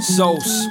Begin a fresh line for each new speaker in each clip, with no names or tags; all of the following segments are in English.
Sauce.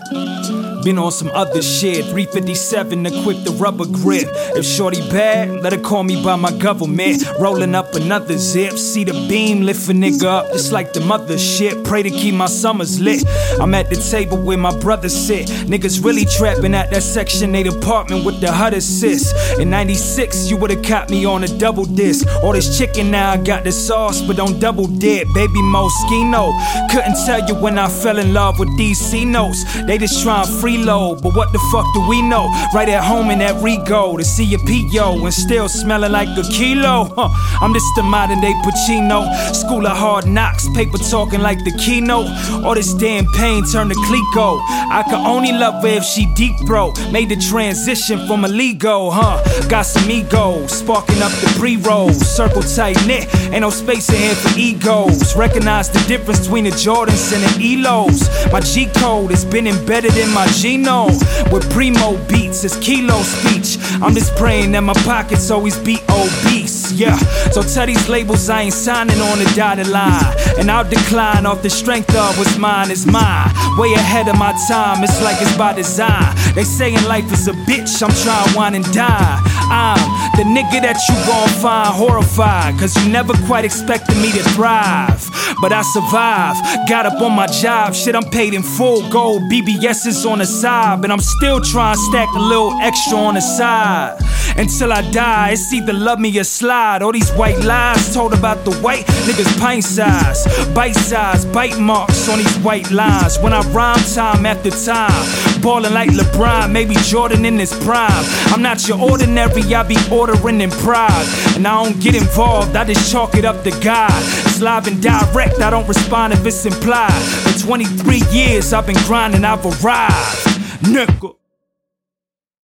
Been on some other shit. 357 equipped the rubber grip. If shorty bad, let her call me by my government. Rolling up another zip. See the beam lift a nigga up. Just like the mother shit. Pray to keep my summers lit. I'm at the table where my brothers sit. Niggas really trapping at that section 8 apartment with the HUD assist. In 96, you would've caught me on a double disc. All this chicken now, I got the sauce, but don't double dip. Baby Moschino. Couldn't tell you when I fell in love with these C notes. They just try and freeload, but what the fuck do we know? Right at home in that Rego to see a PO and still smelling like a kilo. Huh. I'm just a modern day Pacino. School of hard knocks, paper talking like the keynote. All this damn pain turned to Clicquot. I could only love her if she deep bro. Made the transition from a Lego, huh? Got some ego, sparking up the pre rolls. Circle tight knit, ain't no space in here for egos. Recognize the difference between the Jordans and the Elos. My G code has been embedded in my genome. With primo beats, it's kilo speech. I'm just praying that my pockets always be obese. Yeah, so tell these labels I ain't signing on the dotted line. And I'll decline off the strength of what's mine is mine. Way ahead of my time, it's like it's by design. They saying life is a bitch, I'm trying to wine and dine. I'm the nigga that you gon' find horrified. Cause you never quite expected me to thrive. But I survived, got up on my job, shit, I'm paid in full gold. BBS is on the side, but I'm still trying to stack a little extra on the side. Until I die, it's either love me or slide. All these white lies told about the white niggas pint size, bite size, bite marks on these white lines. When I rhyme time after time, ballin' like LeBron, maybe Jordan in his prime. I'm not your ordinary, I be ordering in pride. And I don't get involved, I just chalk it up to God. It's live and direct, I don't respond if it's implied. For 23 years I've been grinding, I've arrived. Nigga.